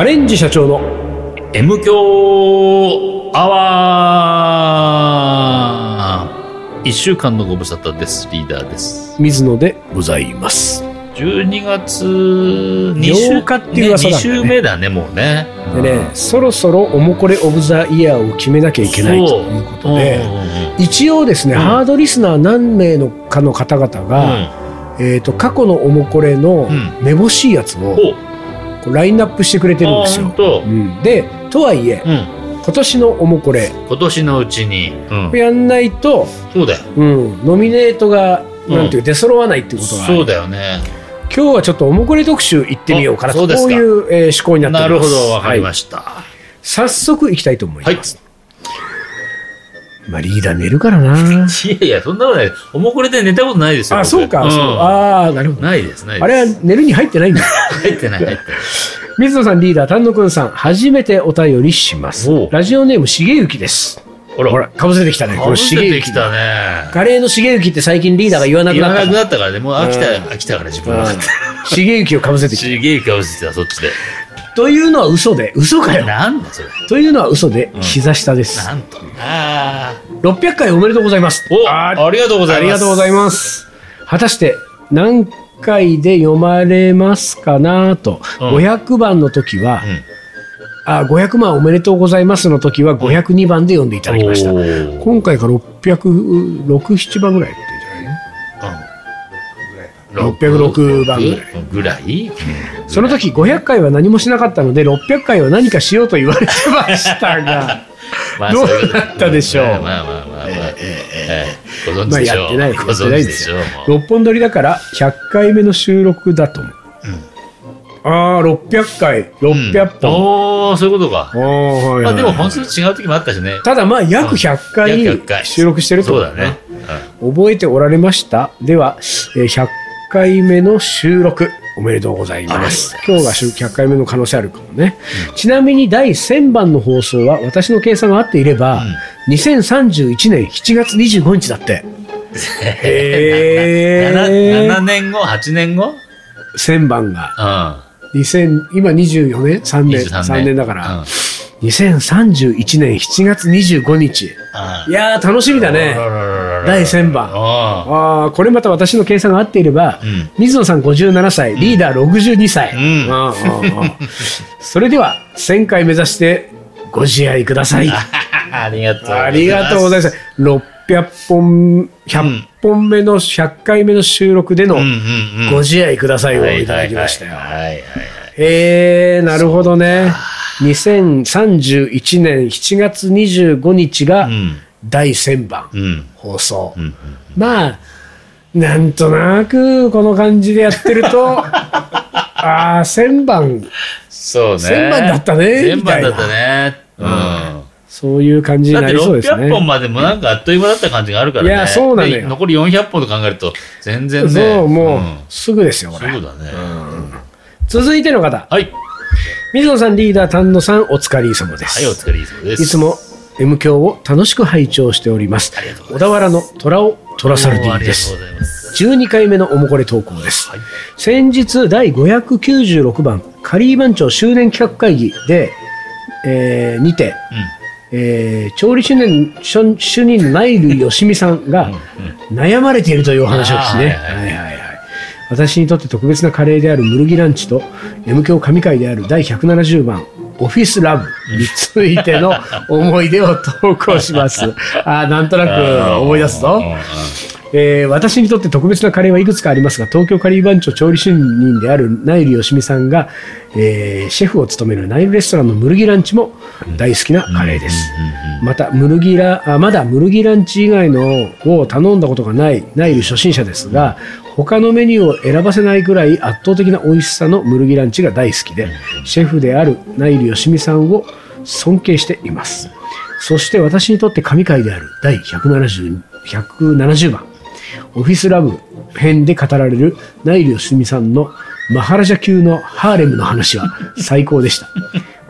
カレンジ社長の M 強アワー一週間のご無沙汰です。リーダーです。水野でございます。12月2週8日っていう噂だね、2週目だね、もうね。でね、そろそろおもこれオブザイヤーを決めなきゃいけないということで、一応ですね、うんハードリスナー何名のかの方々うんが、えっ、と、過去のおもこれのうんめぼしいやつをほうこうラインナップしてくれてるんですようん、で、とはいえ。今年のおもこれ、今年のうちに。うん。やんないと、そうだよ。うん、ノミネートが、うんなんていう、出揃わないっていうことがそうだよね。今日はちょっとおもこれ特集行ってみようかなとこういう、えー思考になっておりますなるほど、わかりましした。た、早速行きたいと思いはい。ます、まあリーダー寝るからな いやいや、そんなことない。おもこれで寝たことないですよ。あそうか、うああなるほどないです、ないです。あれは寝るに入ってないんだ入ってない、入ってない。水野さんリーダー丹野くんさん初めてお便りします。ラジオネームしげゆきです。ほら、ほらかぶせてきたねこかぶせてきたね。カレーのしげゆきって最近リーダーが言わなく言わなくなったなったからね、もう飽きた、うん。飽きたから自分が。うん。しげゆきをかぶせてきた。すげえかぶせてた、そっちで。というのは嘘で嘘かよ。なんだそれ。というのは嘘でうん。膝下です、なんと。あ600回おめでとうございます。おあーありがとうございます。ありがとうございます。果たして何回で読まれますかなと、うん。500番の時は、あ。あ500万おめでとうございますの時は502番で読んでいただきました、おー。今回が607番ぐらいやってんじゃない？のうん。606番ぐらい。ぐらい。その時500回は何もしなかったので600回は何かしようと言われてましたがまあどうそういうことだったでしょう。まあまあまあまあまあ。ええご存まあ知でしょう。やってないごやってな存知でしょう。いですよ六本撮りだから100回目の収録だと思う、ああ600回。600本、おー、そういうことか。はいはいまあでも本数違う時もあったしね。ただまあ約100約回100回。収録してると思そうだね。覚えておられました？では、えー100回目の収録おめでとうございます。今日が収100回目の可能性あるかもね、ちなみに第1000番の放送は私の計算が合っていれば、2031年7月25日だって。へー。7, 年後 ?8 年後？1000番が。うん。2000今24年？3年。23 3年。だから、うん。2031年7月25日。いやー楽しみだね第1000番ああ。あこれまた私の計算が合っていれば、うん。水野さん57歳リーダー62歳、うん。それでは1000回目指してご自愛ください。ありがとうございます。ありがとうございます。600本100本目の100回目の収録での。ご自愛くださいをいただきましたよ。えー、なるほどね。2031年7月25日がうん。第1000番うん。放送。うん。まあ、なんとなくこの感じでやってると、ああ、1000番、そうね。千番だったね千番だったね。うん。そういう感じにだってなりそうですね。600本までもなんかあっという間だった感じがあるからね。いやそうなのよで残り400本と考えると、全然ね。そう、もう、んすぐですよ、これ。そうだね。続いての方、はい。水野さんリーダー丹野さんお疲れ様です。はい、お疲れ様です。いつも M 響を楽しく拝聴しております小田原の虎を虎サルディですご。ざいます。12回目のおもこれ投稿です。はい。先日第596番カリー番長周年企画会議で、えーにて、えー調理主任主主任のナイルよしみさんが悩まれているというお話をですね、あーはいいははいはい私にとって特別なカレーであるムルギランチと M 響神会である第170番オフィスラブについての思い出を投稿します。あーなんとなく思い出すぞ。えー私にとって特別なカレーはいくつかありますが東京カリー番長調理主任であるナイルよしみさんが、えーシェフを務めるナイルレストランのムルギランチも大好きなカレーです。またムルギラあまだムルギランチ以外のを頼んだことがないナイル初心者ですが他のメニューを選ばせないくらい圧倒的な美味しさのムルギランチが大好きでシェフであるナイルよしみさんを尊敬しています。そして私にとって神回である第170 170番オフィスラブ編で語られるナイル・ヨシミさんのマハラジャ級のハーレムの話は最高でした。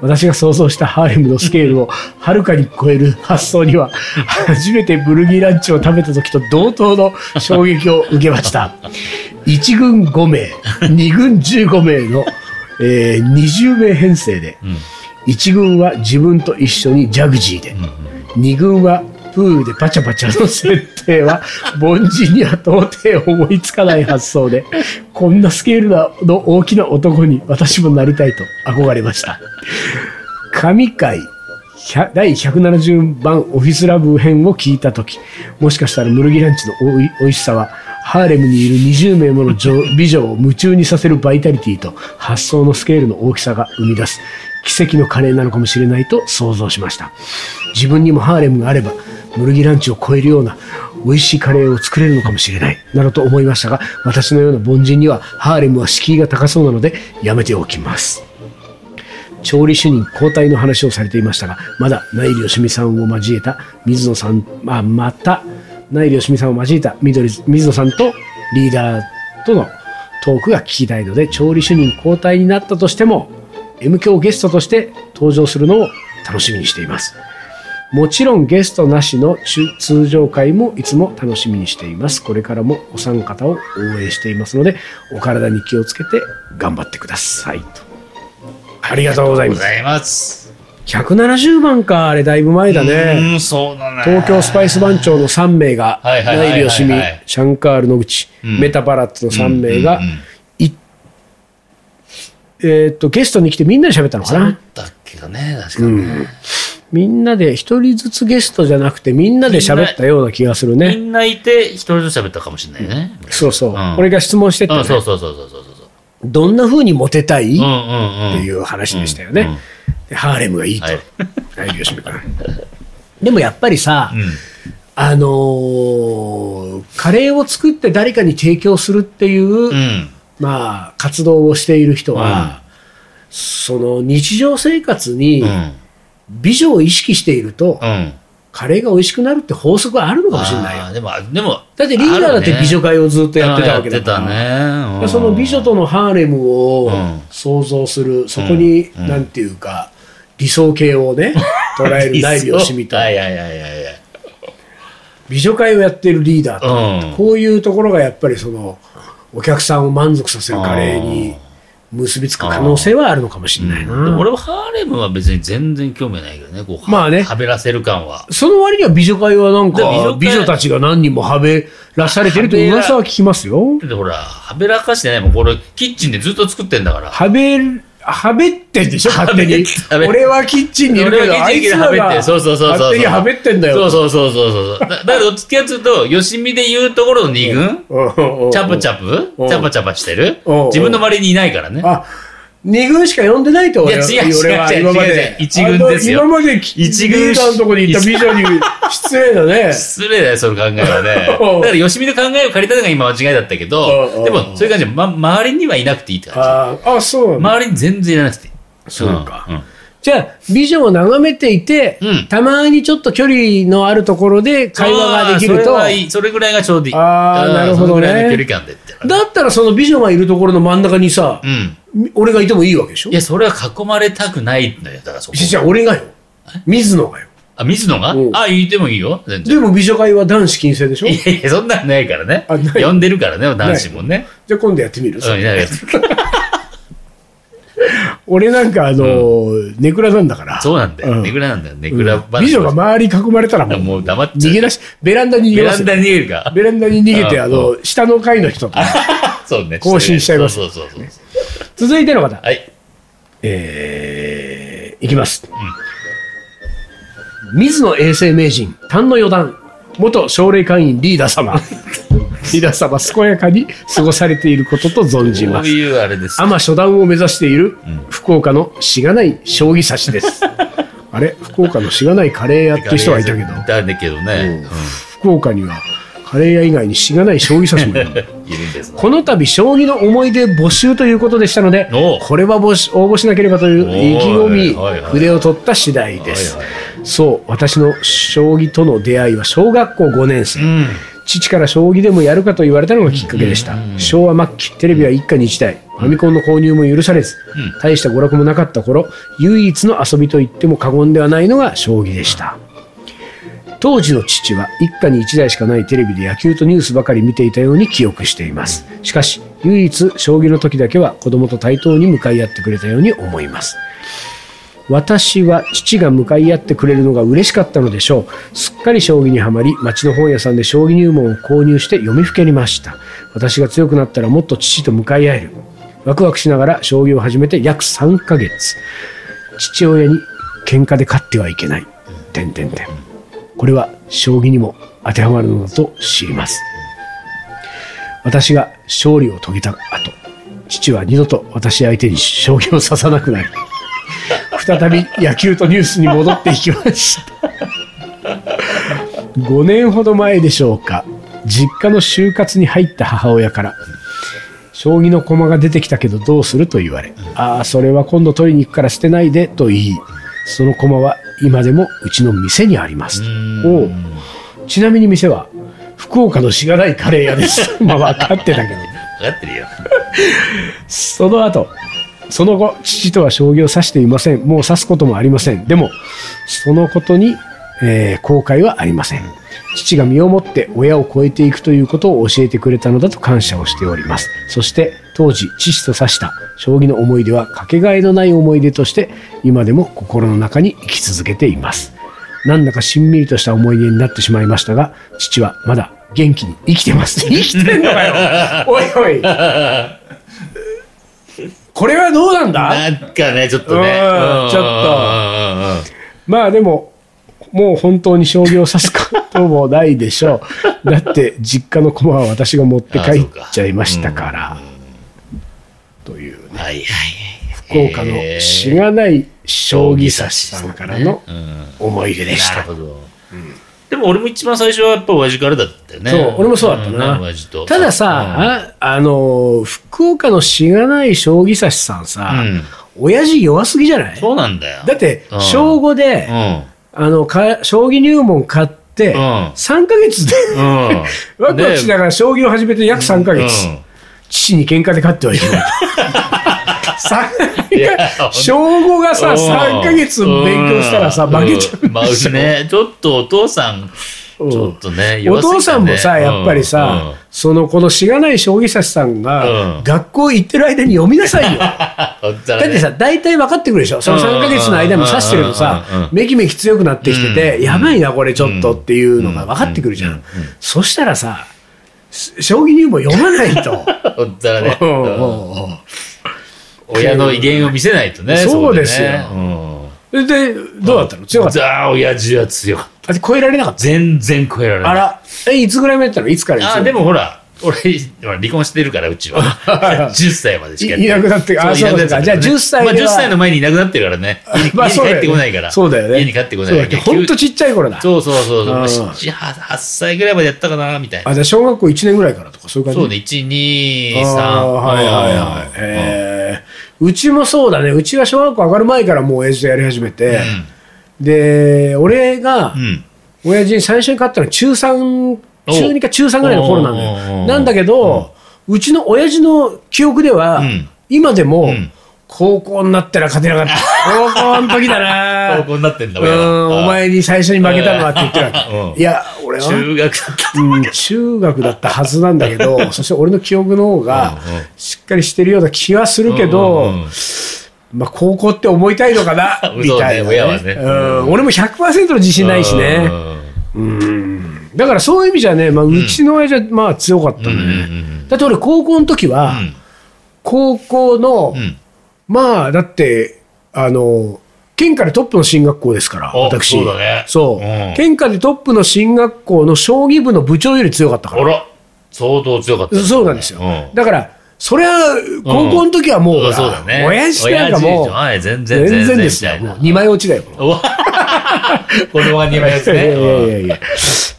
私が想像したハーレムのスケールをはるかに超える発想には、初めてブルギーランチを食べた時と同等の衝撃を受けました。1軍5名、2軍15名のえー20名編成で、うん。1軍は自分と一緒にジャグジーで、2軍はプールでパチャパチャの設定は凡人には到底思いつかない発想でこんなスケールの大きな男に私もなりたいと憧れました。神回第170番オフィスラブ編を聞いた時もしかしたらムルギランチの美味しさはハーレムにいる20名もの美女を夢中にさせるバイタリティと発想のスケールの大きさが生み出す奇跡のカレーなのかもしれないと想像しました。自分にもハーレムがあればムルギランチを超えるような美味しいカレーを作れるのかもしれないなどと思いましたが私のような凡人にはハーレムは敷居が高そうなのでやめておきます調理主任交代の話をされていましたが、まだ内里よしみさんを交えた水野さん、まあ、また内里よしみさんを交えた緑水野さんとリーダーとのトークが聞きたいので、調理主任交代になったとしても、M 響ゲストとして登場するのを楽しみにしています。もちろんゲストなしの中通常会もいつも楽しみにしています。これからもお三方を応援していますので、お体に気をつけて頑張ってください。とありがとうございます。ございます。170番か、あれだいぶ前だうね。ん、そうだね。東京スパイス番長の3名が、ナイルヨシミ、シャンカール野口、うんメタバラッツの3名がえーっと、ゲストに来てみんなで喋ったのかだっな。たっけかね、確かにね。みんなで、一人ずつゲストじゃなくて、みんなで喋ったような気がするみね。んないて、一人ずつ喋ったかもしれないね。そうそう。うん俺が質問してったうん、そうね。そうそうそうそうそう。どんな風にモテたい？っうんうんうん。ていう話でしたよね。うんうんでハーレムがいいとはい。でもやっぱりさ、うん。あのーカレーを作って誰かに提供するっていう、うん。まあ、活動をしている人は、その日常生活にうん。美女を意識していると、うん。カレーが美味しくなるって法則があるのかもしれないよ。でも、でも、だってリーダーだって美女会会をずっとやってたわけだから。ね。うんその美女とのハーレムをうん想像する、そこに、うんなんていうか、理想形をね、捉える内里をしみと、はいはいはいはいはい。美女会をやっているリーダーと、うん。こういうところがやっぱりそのお客さんを満足させるカレーに結びつく可能性はあるのかもしれないな。でも俺はハーレムは別に全然興味ないけどね。こうまあねはべらせる感は。その割には美女会はなんか美女たちが何人もはべらされてるという噂は聞きますよ。で、ほら、はべらかしてないもん。これ、キッチンでずっと作ってんだから。はべる、はべってんでしょ勝手に。俺はキッチンにいるけど、あいつらがそうそうそうそう勝手にはべってんだよ。そうそうそうそうそう。だだからどっちかっていうと、よしみで言うところの二軍？チャプチャャプ？うん。チャパチャパしてる？うん。自分の周りにいないからね。あ、二軍しか呼んでないと俺は今まで。一軍ですよあの今まで一軍リーダーのとこに行った美女に失礼だね。失礼だよ、その考えはね。だうんから、よしみの考えを借りたのが今間違いだったけうんどう、んでも、そういう感じで、ま、周りにはいなくていいって感あーあ、そう。周りに全然いらなくていい。そうか。んんじゃあ、美女を眺めていて、うんたまにちょっと距離のあるところで会話ができると、それはいいそれぐらいがちょうどいい。あーうんなるほどねそれぐらいの距離感でって。だったらその美女がいるところの真ん中にさう、ん。俺がいてもいいわけでしょ？いや、それは囲まれたくないんだよ、だからそこ。じゃあ俺がよ。水野がよ。あ、水野が？うんあ、言ってもいいよ。でも美女会は男子禁制でしょ？いやいや、そんなんないからね。呼んでるからね、男子もね。じゃあ今度やってみる？うん、いやいや 俺なんかあのーネクラなんだから。そうなんだよ。うんネクラなんだよ。ネうんクラ話。美女が周り囲まれたらもう黙っちゃう。逃げ出し、ベランダに逃げベランダに逃げるか。ベランダに逃げて、うんあの、下の階の人と。そうね。更新しちゃいますそうそうそう。続いての方。はい。えー、いきます。水野永世名人、丹の四段、元奨励会員リーダー様。リーダー様、健やかに過ごされていることと存じます。こういうあれです。アマ初段を目指しているん福岡のしがない将棋指しです。あれ？福岡のしがないカレー屋っていう人がいたけど、いたんだけどね。福岡にはカレー屋以外にしがない将棋指しもいる。う んいるんですね。この度、将棋の思い出募集ということでしたのでこれは募集応募しなければという意気込みはいはい、筆を取った次第ですはいはい。そう、私の将棋との出会いは小学校5年生。うん。父から将棋でもやるかと言われたのがきっかけでした。昭和末期、テレビは一家に一台、ファミコンの購入も許されず、うん大した娯楽もなかった頃、唯一の遊びと言っても過言ではないのが将棋でした。当時の父は一家に一台しかないテレビで野球とニュースばかり見ていたように記憶しています。しかし、唯一将棋の時だけは子供と対等に向かい合ってくれたように思います。私は父が向かい合ってくれるのが嬉しかったのでしょう。すっかり将棋にはまり、町の本屋さんで将棋入門を購入して読みふけりました。私が強くなったらもっと父と向かい合える。ワクワクしながら将棋を始めて約3ヶ月。父親に喧嘩で勝ってはいけない。点点点。これは将棋にも当てはまるのだと知ります。私が勝利を遂げた後、父は二度と私相手に将棋を指さなくなり、再び野球とニュースに戻っていきました。5年ほど前でしょうか、実家の就活に入った母親から、将棋の駒が出てきたけどどうすると言われ、ああ、それは今度取りに行くから捨てないでと言い、その駒は今でもうちの店にあります。おうちなみに店は、福岡のしがないカレー屋です。まあ分かってたけど。分かってるよ。その後、その後、父とは将棋を指していません。もう指すこともありません。でも、そのことに、えー後悔はありません。父が身をもって親を超えていくということを教えてくれたのだと感謝をしております。そして、当時、父と指した将棋の思い出はかけがえのない思い出として、今でも心の中に生き続けています。なんだかしんみりとした思い出になってしまいましたが、父はまだ元気に生きてます。生きてんのかよ おいおい。これはどうなんだ？なんかね、ちょっとね。うんちょっと。まあでも、もう本当に将棋を指すこともないでしょう。だって、実家の駒は私が持って帰っちゃいましたから。というね、はいはい。福岡のしがない将棋指しさんからのうん思い出でした。なるほど。でも俺も一番最初はやっぱ親父からだったよね。そう俺もそうだったなうん。たださ、ああの、福岡のしがない将棋指しさんさ、うん親父弱すぎじゃない？そうなんだよ。だってう、ん小5で、うん。あの、か将棋入門買って、うん3ヶ月で、うん。ワクワクしながら将棋を始めて約3ヶ月、うん父に喧嘩で勝ってはいけない。小5がさ、3ヶ月勉強したらさ、うん。負けちゃう。ね、ちょっとお父さん、うん。ちょっとね、お父さんもさ、やっぱりさ、その、このしがない将棋指しさんが、うん。学校行ってる間に読みなさいよ。うんだだってさ、大体分かってくるでしょ。その3ヶ月の間も指してるとさめきめき強くなってきてて、うん。やばいな、これちょっとっていうのが分かってくるじゃん。そしたらさ、将棋入門読まないと。ほんとだね。うんうんうんうん親の威厳を見せないとね。そうですよこでねそれで、どうだったの？強かった？ああ、親父は強かった。あ超えられなかった？全然超えられない。あら、え、いつぐらいまでやったの？いつからああ、でもほら、俺、離婚してるから、うちは。10歳までしかいいなくなってあそうそうかじゃあ10歳まあ10歳の前にいなくなってるからね。家に帰ってこないから。そうだよね。家に帰ってこないから。ほんとちっちゃい頃だ。そうそうそうそう。うん7、8歳ぐらいまでやったかな、みたいな。あ、じゃあ小学校1年ぐらいからとかそういう感じ？そうね、1、2、3。あーはいはいはい。えーうちもそうだね。うちは小学校上がる前からもう親父とやり始めて、で、俺がう、ん。親父に最初に買ったのは中3、お中2か中3ぐらいの頃なんだよ。うなんだけど、うちの親父の記憶ではうん、今でもん、高校になったら勝てなかった。高校の時だな。高校になってんだ、うん、お前に最初に負けたのはって言ってるわけ。うん。いや、俺は、中学だった。うん、中学だったはずなんだけど、そして俺の記憶の方がしっかりしてるような気はするけど、うんうんまあ高校って思いたいのかな みたいな、親はねうん。俺も100%の自信ないしね。うん。だからそういう意味じゃね、まあ、うちの親父はまあ強かったね。だって俺高校の時は、うん高校の、うんまあだって、あの、県下でトップの進学校ですから、お私。そうだねそううん県下でトップの進学校の将棋部の部長より強かったからあ。ら、相当強かった。そうなんですよ。うんだから、それは、高校の時はもう、うんそうだね。親父なんかもう全然、全然ですよ。二枚落ちだよ。子供が2枚やつ いやいやいね。やいや。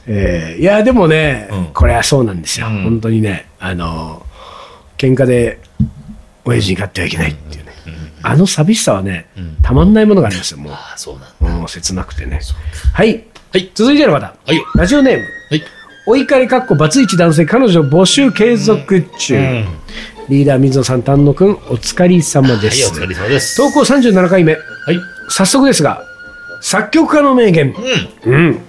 えーいや、でもね、うんこれはそうなんですよ。うん本当にね、あの、喧嘩で親父に勝ってはいけないっていうね。あの寂しさはね、うんたまんないものがありますよ、もう。ああ、そうなんだ。もう切なくてね。はい。はい。続いての方。はいよ。ラジオネーム。はい。お怒りかっこバツイチ男性彼女募集継続中。うんリーダー水野さん丹野くんお疲れ様はい、です。お疲れ様です。投稿37回目。はい。早速ですが、作曲家の名言。うん。うん。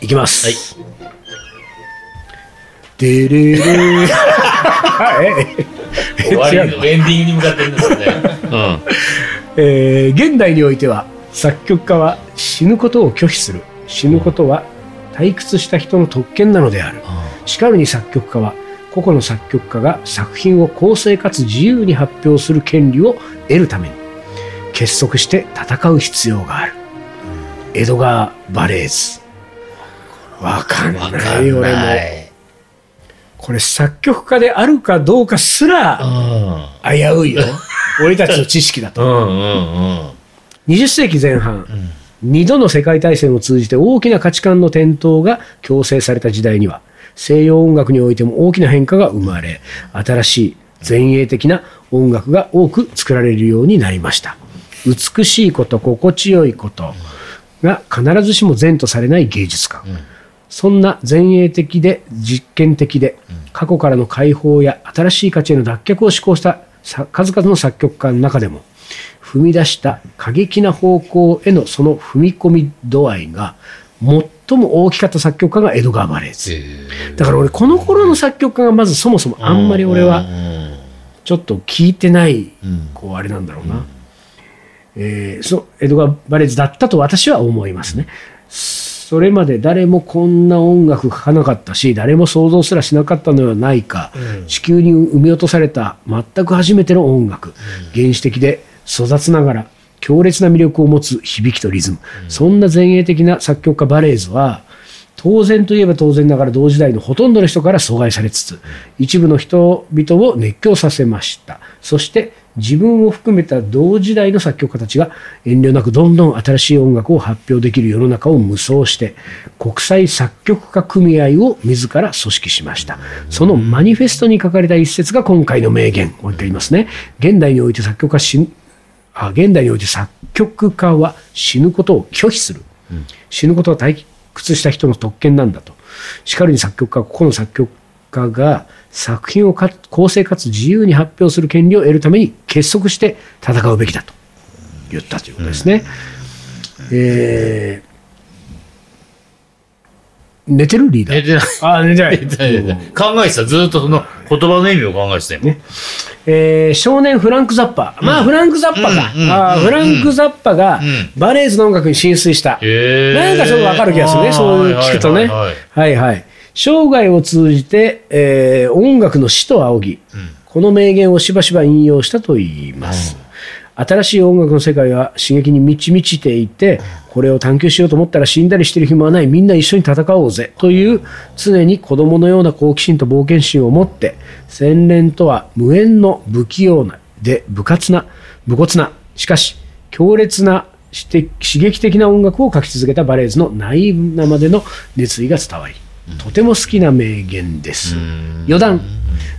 いきます。はいでれれーえ終わり エンディングに向かってるんですよね。うん。えー現代においては作曲家は死ぬことを拒否する。死ぬことは退屈した人の特権なのである。しかるに作曲家は個々の作曲家が作品を公正かつ自由に発表する権利を得るために結束して戦う必要がある。エドガー・バレーズ。わかんないん俺も。これ作曲家であるかどうかすらう危ういよ俺たちの知識だとん。うんうんうん。20世紀前半、二度の世界大戦を通じて大きな価値観の転倒が強制された時代には西洋音楽においても大きな変化が生まれ新しい前衛的な音楽が多く作られるようになりました美しいこと心地よいことが必ずしも善とされない芸術家、そんな前衛的で実験的で過去からの解放や新しい価値への脱却を志向したさ数々の作曲家の中でも踏み出した過激な方向へのその踏み込み度合いが最も大きかった作曲家がエドガー・バレーズ。だから俺この頃の作曲家がまずそもそもあんまり俺はちょっと聞いてない、こうあれなんだろうな。えーそうエドガー・バレーズだったと私は思いますね。それまで誰もこんな音楽書かなかったし誰も想像すらしなかったのではないか、地球に生み落とされた全く初めての音楽、原始的で粗雑ながら強烈な魅力を持つ響きとリズム、そんな前衛的な作曲家バレーズは当然といえば当然ながら同時代のほとんどの人から阻害されつつ一部の人々を熱狂させました。そして自分を含めた同時代の作曲家たちが遠慮なくどんどん新しい音楽を発表できる世の中を無双して国際作曲家組合を自ら組織しました。そのマニフェストに書かれた一節が今回の名言もう一回言いますね。現代において作曲家死ぬあ現代において作曲家は死ぬことを拒否する、死ぬことは退屈した人の特権なんだと。しかるに作曲家個々の作曲家が作品をか公正かつ自由に発表する権利を得るために結束して戦うべきだと言ったということですね。えー寝てるリーダー。寝てない。あ寝てない。寝て考えてた。ずっとその言葉の意味を考えてたよ。ね。えー少年フランク・ザッパ、まあフランク・ザッパか、うんうんうん。あーフランク・ザッパがうん。バレエズの音楽に浸水した、なんかちょっとわかる気がするね、そういう聞くとね。はいはいはい。はいはい生涯を通じて、えー音楽の死と仰ぎ、この名言をしばしば引用したといいます。新しい音楽の世界は刺激に満ち満ちていて、これを探求しようと思ったら死んだりしてる暇はない、みんな一緒に戦おうぜ。という常に子供のような好奇心と冒険心を持って、洗練とは無縁の不器用な、で、不活な、武骨な、しかし強烈な刺激的な音楽を書き続けたバレーズのナイーブなまでの熱意が伝わり、とても好きな名言です。余談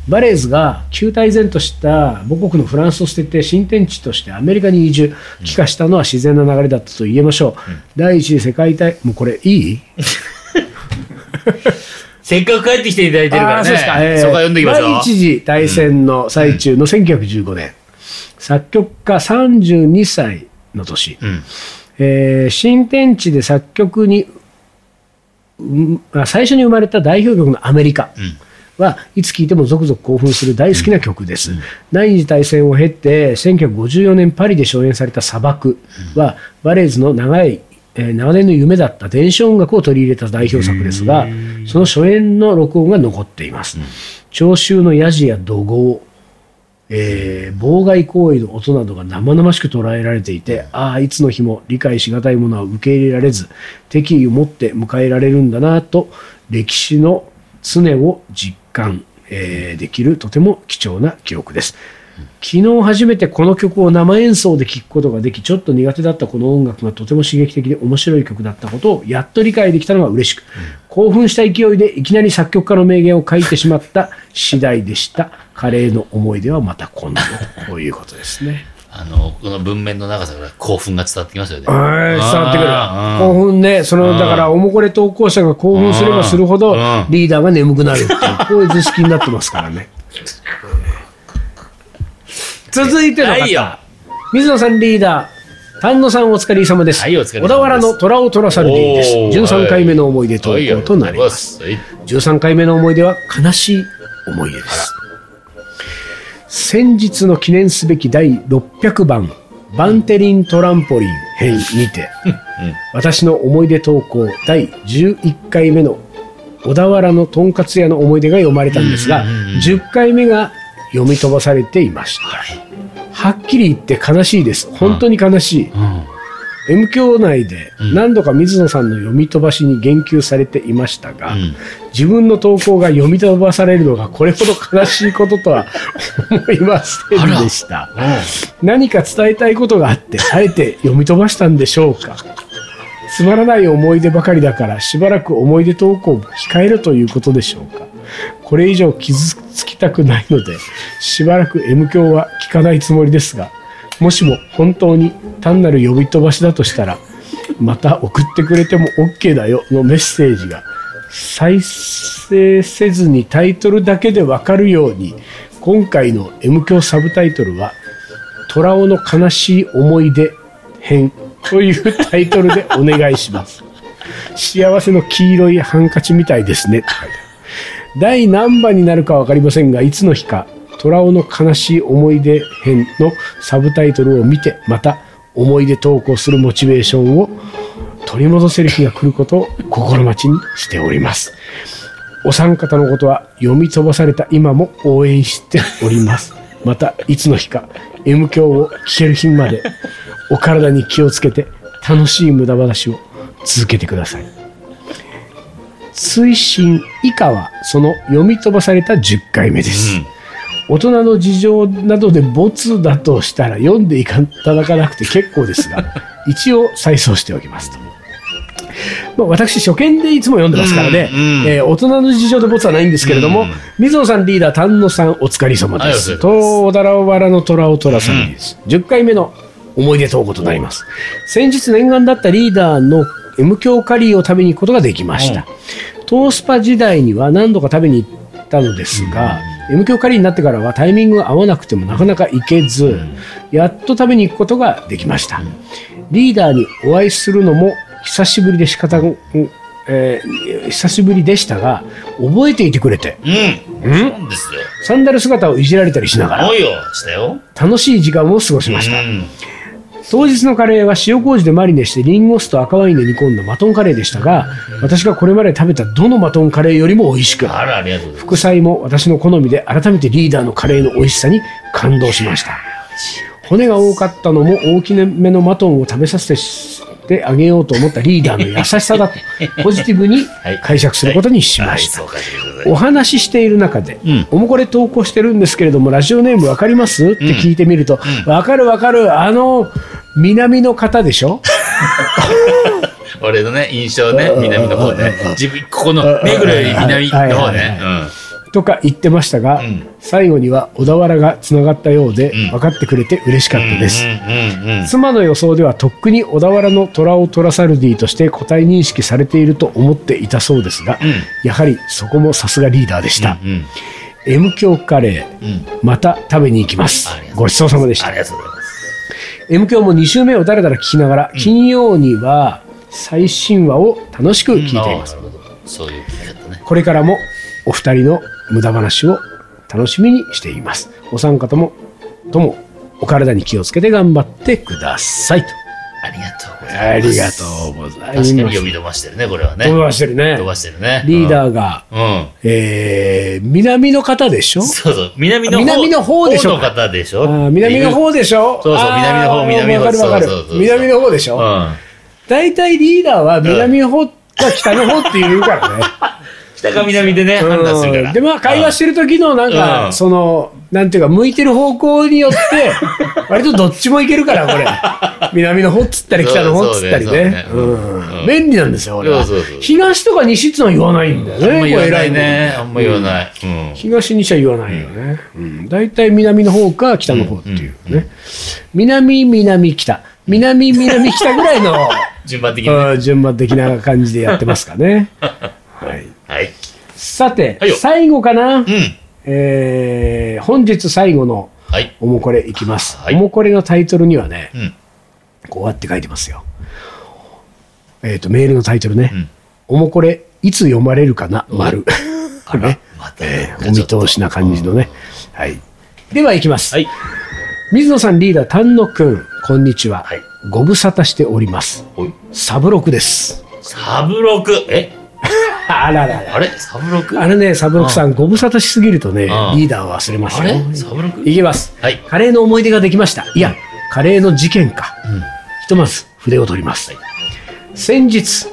バレーズが旧大前とした母国のフランスを捨てて新天地としてアメリカに移住。帰化したのは自然な流れだったと言えましょう、第一次世界大もうこれいい？せっかく帰ってきていただいてるからね。そうですか、えー。そ読んでいきましょう。第一次大戦の最中の1915年、作曲家32歳の年、うん。えー新天地で作曲に、最初に生まれた代表曲のアメリカはいつ聴いても続々興奮する大好きな曲です。第二次大戦を経て1954年パリで初演された砂漠はバレーズの長い、えー長年の夢だった電子音楽を取り入れた代表作ですがその初演の録音が残っています。聴衆のヤジや怒号えー妨害行為の音などが生々しく捉えられていてああいつの日も理解しがたいものは受け入れられず敵意を持って迎えられるんだなと歴史の常を実感、えーできるとても貴重な記録です。昨日初めてこの曲を生演奏で聴くことができちょっと苦手だったこの音楽がとても刺激的で面白い曲だったことをやっと理解できたのが嬉しく、興奮した勢いでいきなり作曲家の名言を書いてしまった次第でした カレーの思い出はまた今度ということですね。あの、この文面の長さから興奮が伝わってきますよね。はい伝わってくる興奮ねそのだからおもこれ投稿者が興奮すればするほどうんリーダーが眠くなるっていうこういう図式になってますからね 続いてのはいよ方水野さんリーダー丹野さんお疲れ様です。はいお疲れ様です小田原の虎を虎サルディです。おー13回目の思い出投稿となります。はい。13回目の思い出は悲しい思い出です。先日の記念すべき第600番バンテリントランポリン編にて、私の思い出投稿第11回目の小田原のとんかつ屋の思い出が読まれたんですが、うんうんうんうん10回目が読み飛ばされていました。はっきり言って悲しいです。本当に悲しい。うん。M 教内でうん何度か水野さんの読み飛ばしに言及されていましたが、うん自分の投稿が読み飛ばされるのがこれほど悲しいこととは思いませんでした。何か伝えたいことがあって、あえて読み飛ばしたんでしょうか。つまらない思い出ばかりだから、しばらく思い出投稿を控えるということでしょうか。これ以上傷つきたくないので、しばらく M 教は聞かないつもりですが、もしも本当に単なる呼び飛ばしだとしたら、また送ってくれても OK だよのメッセージが再生せずにタイトルだけでわかるように今回の M 教サブタイトルは「虎尾の悲しい思い出編」というタイトルでお願いします。幸せの黄色いハンカチみたいですね。第何番になるか分かりませんがいつの日か虎尾の悲しい思い出編のサブタイトルを見てまた思い出投稿するモチベーションを取り戻せる日が来ることを心待ちにしております。お三方のことは読み飛ばされた今も応援しております。またいつの日か M 響を聞ける日までお体に気をつけて楽しい無駄話を続けてください。追伸以下はその読み飛ばされた10回目です、大人の事情などでボツだとしたら読んでいただかなくて結構ですが一応再送しておきますと。まあ、私初見でいつも読んでますからね、うんうん。えー大人の事情でボツはないんですけれども、うん水野さんリーダー丹野さんお疲れ様ではいす。と小田原の虎を虎さんです、10回目の思い出投稿となります。先日念願だったリーダーの M 強カリーを食べに行くことができました、トースパ時代には何度か食べに行ったのですが、M 強カリーになってからはタイミングが合わなくてもなかなか行けず、やっと食べに行くことができました、リーダーにお会いするのも久しぶりで仕方が、うんえー久しぶりでしたが覚えていてくれてうん。そうなんですよ。サンダル姿をいじられたりしながらよ、したよ。楽しい時間を過ごしました、うん当日のカレーは塩麹でマリネしてリンゴ酢と赤ワインで煮込んだマトンカレーでしたが私がこれまで食べたどのマトンカレーよりも美味しくあら、ありがとうございます。副菜も私の好みで改めてリーダーのカレーの美味しさに感動しました骨が多かったのも大きめのマトンを食べさせてあげようと思ったリーダーの 優しさだとポジティブに解釈することにしました。お話ししている中で、うん。おもこれ投稿してるんですけれども、ラジオネームわかります？って聞いてみると、わ、かるわかる、あの、南の方でしょ？俺のね、印象ね、南の方ね。自分、ここの、目黒より南の方ね。とか言ってましたが、うん最後には小田原がつながったようで、うん分かってくれて嬉しかったです。うんうんうん。妻の予想ではとっくに小田原の虎をトラサルディとして個体認識されていると思っていたそうですが、うんやはりそこもさすがリーダーでした。うん M 強カレー、うん。また食べに行きますごちそうさまでしたありがとうございます。M 響も2週目をだらだら聞きながら、金曜には最新話を楽しく聞いています、そういう。これからもお二人の無駄話を楽しみにしていますお三方もともお体に気をつけて頑張ってくださいとありがとうござあいます。りがとうございます確かに読み飛ばしてるね、これはね。飛ばしてるね飛ばしてるね。リーダー。ーが、うん。えー、南の方でしょ？そうそう。南の方。南の方でしょ？の方でしょ？南の方でしょ？そうそう南の方南の方わかるわかる南の方でしょ？うん。大体リーダーは南の方か北の方って言うからね。北か南でね、判断するから。うんで、まあ、会話してる時の、なんか、うんその、なんていうか、向いてる方向によって、割とどっちもいけるから、これ。南の方っつったり、北の方っつったりね。便利なんですよ、俺はそうそうそう。東とか西ってのは言わないんだよね。あんま言わないね。あんま言わない。うん。東西は言わないよね。うん。大体南の方か北の方っていうね。南、南、北。南、南、北ぐらいの、順番的にね。うん順番的な感じでやってますかね。はい。はい。さてはいよ、最後かな？うん。えー本日最後のはい。おもこれいきます。はいおもこれのタイトルにはね、うん。こうやって書いてますよ。えっ、と、メールのタイトルね。うんおもこれ、いつ読まれるかな、丸。あら ね。またえーお見通しな感じのね。はい。では行きます。はい。水野さんリーダー、丹野くん、こんにちは。はいご無沙汰しております。おい。サブロクです。サブロク？え？あららら。あれ？サブロクあれね、サブロクさん、ご無沙汰しすぎるとね、リーダーは忘れますあよ。れ？サブロクいきます。はい。カレーの思い出ができました。いや、カレーの事件か。うん。ひとまず筆を取ります。はい先日、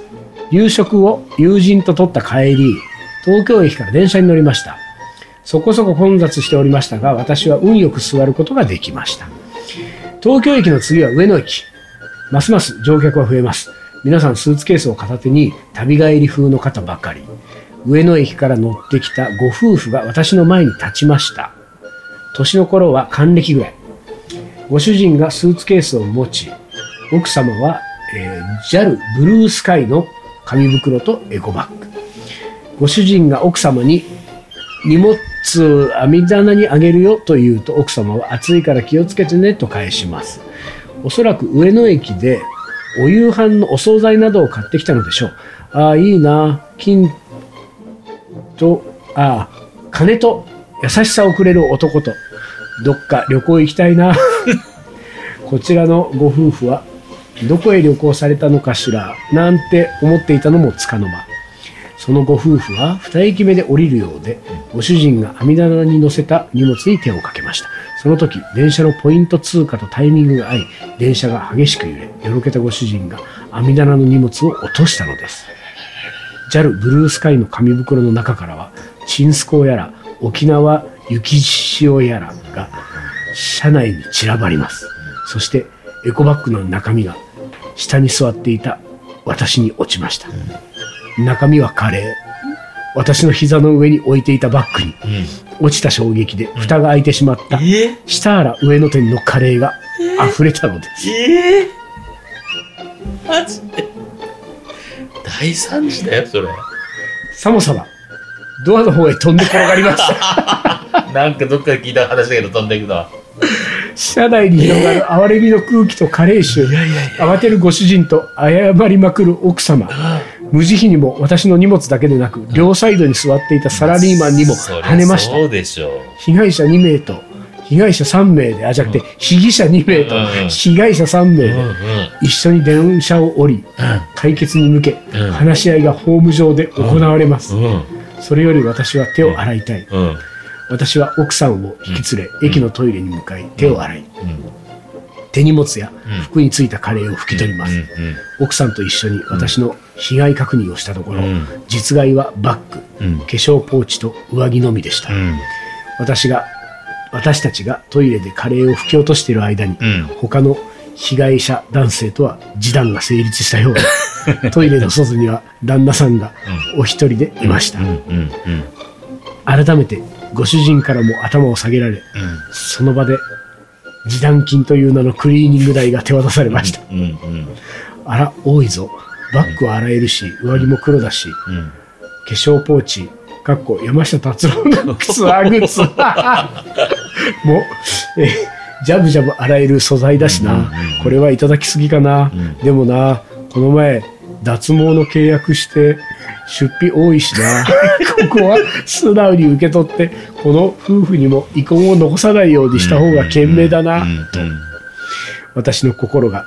夕食を友人と取った帰り、東京駅から電車に乗りました。そこそこ混雑しておりましたが、私は運よく座ることができました。東京駅の次は上野駅。ますます乗客は増えます。皆さんスーツケースを片手に旅帰り風の方ばかり。上野駅から乗ってきたご夫婦が私の前に立ちました。年の頃は還暦ぐらい。ご主人がスーツケースを持ち、奥様は、えー JAL ブルースカイの紙袋とエコバッグ。ご主人が奥様に荷物網棚にあげるよと言うと奥様は暑いから気をつけてねと返します。おそらく上野駅でお夕飯のお惣菜などを買ってきたのでしょう。ああ、いいな。金と、ああ、金と優しさをくれる男と、どっか旅行行きたいな。こちらのご夫婦は、どこへ旅行されたのかしら、なんて思っていたのもつかの間。そのご夫婦は二駅目で降りるようで、ご主人が網棚に乗せた荷物に手をかけました。その時、電車のポイント通過とタイミングが合い、電車が激しく揺れ、よろけたご主人が網棚の荷物を落としたのです。JAL ブルースカイの紙袋の中からは、チンスコーやら、沖縄雪塩やらが、車内に散らばります。そして、エコバッグの中身が、下に座っていた私に落ちました。中身はカレー。私の膝の上に置いていたバッグに、落ちた衝撃で蓋が開いてしまった、え下原上野店のカレーが溢れたのです。ええマジで？大惨事だよ、それ。さもさま、ドアの方へ飛んで転がりました。なんかどっかで聞いた話だけど飛んでいくのは。車内に広がる哀れみの空気と加齢臭、慌てるご主人と謝りまくる奥様。無慈悲にも私の荷物だけでなく、両サイドに座っていたサラリーマンにも跳ねました。そうでしょう。被害者2名と、被害者3名で、あ、じゃなくて、被疑者2名とうん、被害者3名で。一緒に電車を降り、解決に向け、うん話し合いがホーム上で行われます。うん。それより私は手を洗いたい。うん。私は奥さんを引き連れ、駅のトイレに向かい、手を洗い、うん。手荷物やうん服についたカレーを拭き取ります。奥さんと一緒に私の被害確認をしたところ、うん実害はバッグ、うん。化粧ポーチと上着のみでした。うん。私が、私たちがトイレでカレーを拭き落としている間に、うん。他の被害者男性とは示談が成立したようで、トイレの外には旦那さんがお一人でいました。改めてご主人からも頭を下げられ、その場で示談金という名のクリーニング代が手渡されました。あら、多いぞ。バッグは洗えるし、上着も黒だし、うん。化粧ポーチ、かっこ山下達郎のツアーグッズ。もう、え、ジャブジャブ洗える素材だしな。これはいただきすぎかな。うんでもな、この前、脱毛の契約して、出費多いしな。ここは素直に受け取って、この夫婦にも遺恨を残さないようにした方が賢明だな。と私の心が、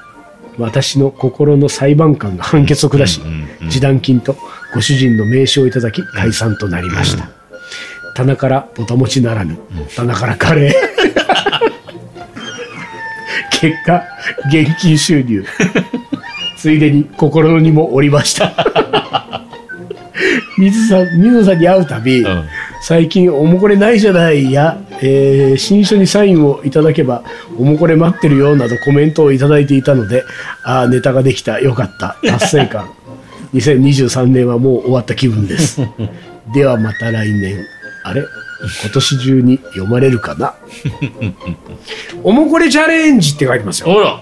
私の心の裁判官が判決を下し示談金とご主人の名刺をいただき、解散となりました。棚からぼたもちならぬ、棚からカレー。結果、現金収入。ついでに心の荷もおりました。水さん、水野さんに会うたび、うん。最近おもこれないじゃないや、えー新書にサインをいただけばおもこれ待ってるよなどコメントをいただいていたのでああネタができた。よかった。達成感。2023年はもう終わった気分です。ではまた来年。あれ？今年中に読まれるかな？おもこれチャレンジって書いてますよ。ほら。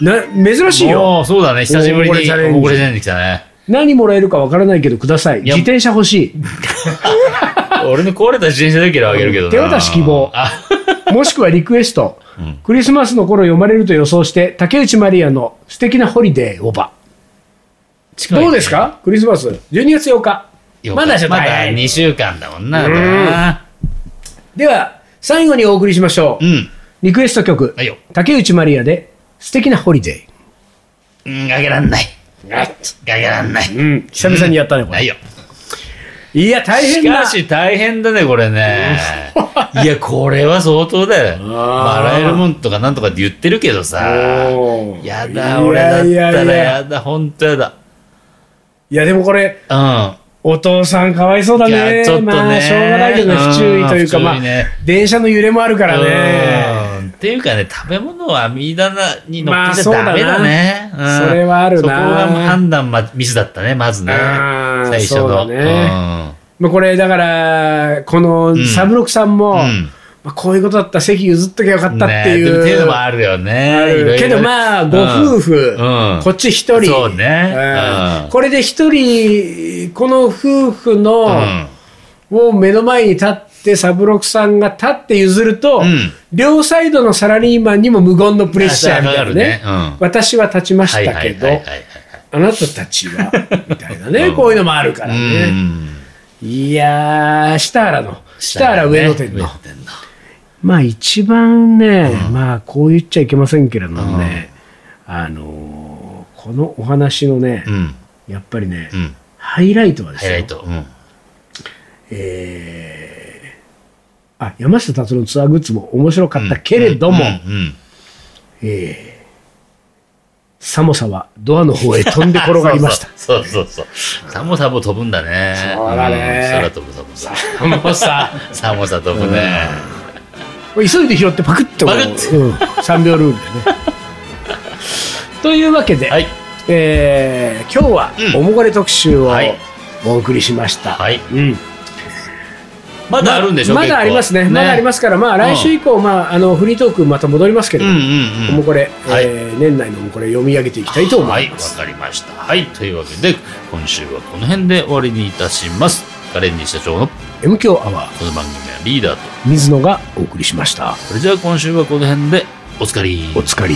な珍しいよ。そうだね。久しぶりにおもこれチャレンジ。来たね。何もらえるかわからないけどください。自転車欲しい 俺の壊れた自転車だけどあげるけどな。手渡し希望あ、もしくはリクエスト、うんクリスマスの頃読まれると予想して、竹内まりやの素敵なホリデーオーバー。どうですか？クリスマス、12月8日。よまだちょっとまだ早い2週間だもんな。うんでは、最後にお送りしましょう。うん。リクエスト曲。竹内まりやで素敵なホリデうん、あげらんない。ー。あげらんない。うん、久々にやったね、これ。ないよ。いや、大変だ。し大変だね、これね。いや、これは相当だよ。笑えるもんとかなんとかって言ってるけどさ。やだ、俺だったらややだ、ほんとやだ。いや、でもこれ、うん。お父さんかわいそうだいね。やちょっとねまあ、しょうがないけど、うん不注意というか、不まあ電車の揺れもあるからうね。んっていうかね、食べ物は網棚に乗っけちゃダメだね。うんそれはあるなそこが判断まミスだったね、まずね。最初の。ねまあ、これ、だから、このんサブロクさんも、うんまあ、こういうことだったら席譲っときゃよかったってねいう。っていうのもあるよね。けどまあ、ご夫婦、うんうんこっち一人。そうねうんうんこれで一人、この夫婦うの、んを目の前に立って、サブロクさんが立って譲ると、うん両サイドのサラリーマンにも無言のプレッシャーみたいなね。うん私は立ちましはいたけど。あなたたちは、みたいなね、うんこういうのもあるからうね。んいやー、シターラの、シターラ上野店の。まあ一番ね、まあこう言っちゃいけませんけれどもね、あのーこのお話のね、うん。やっぱりね、うん。ハイライトはですよハイライト。うん。えーあ山下達郎のツアーグッズも面白かったけれども、えーサモサはドアの方へ飛んで転がりました。そうそうそうそう。サモサボ飛ぶんだね。そうだねうん空飛ぶサモサ。サモサ。サモサ飛ぶね。急いで拾ってパクッとパクッうん、3秒ルールでね。というわけで、はい。えー今日はうんおもこれ特集をはいお送りしました。はい。うんまだあるんでしょまだありますねまだありますから、まあ、来週以降、まあ、あのフリートークまた戻りますけども、うんうん。おもこれ、はいえー年内のおもこれ読み上げていきたいと思はいい、わます。かりました。はい、というわけで、今週はこの辺で終わりにいたします。カレンディ社長の M 強アワーこの番組はリーダーと。水野がお送りしました。それじゃあ今週はこの辺でおつかり。おつかり。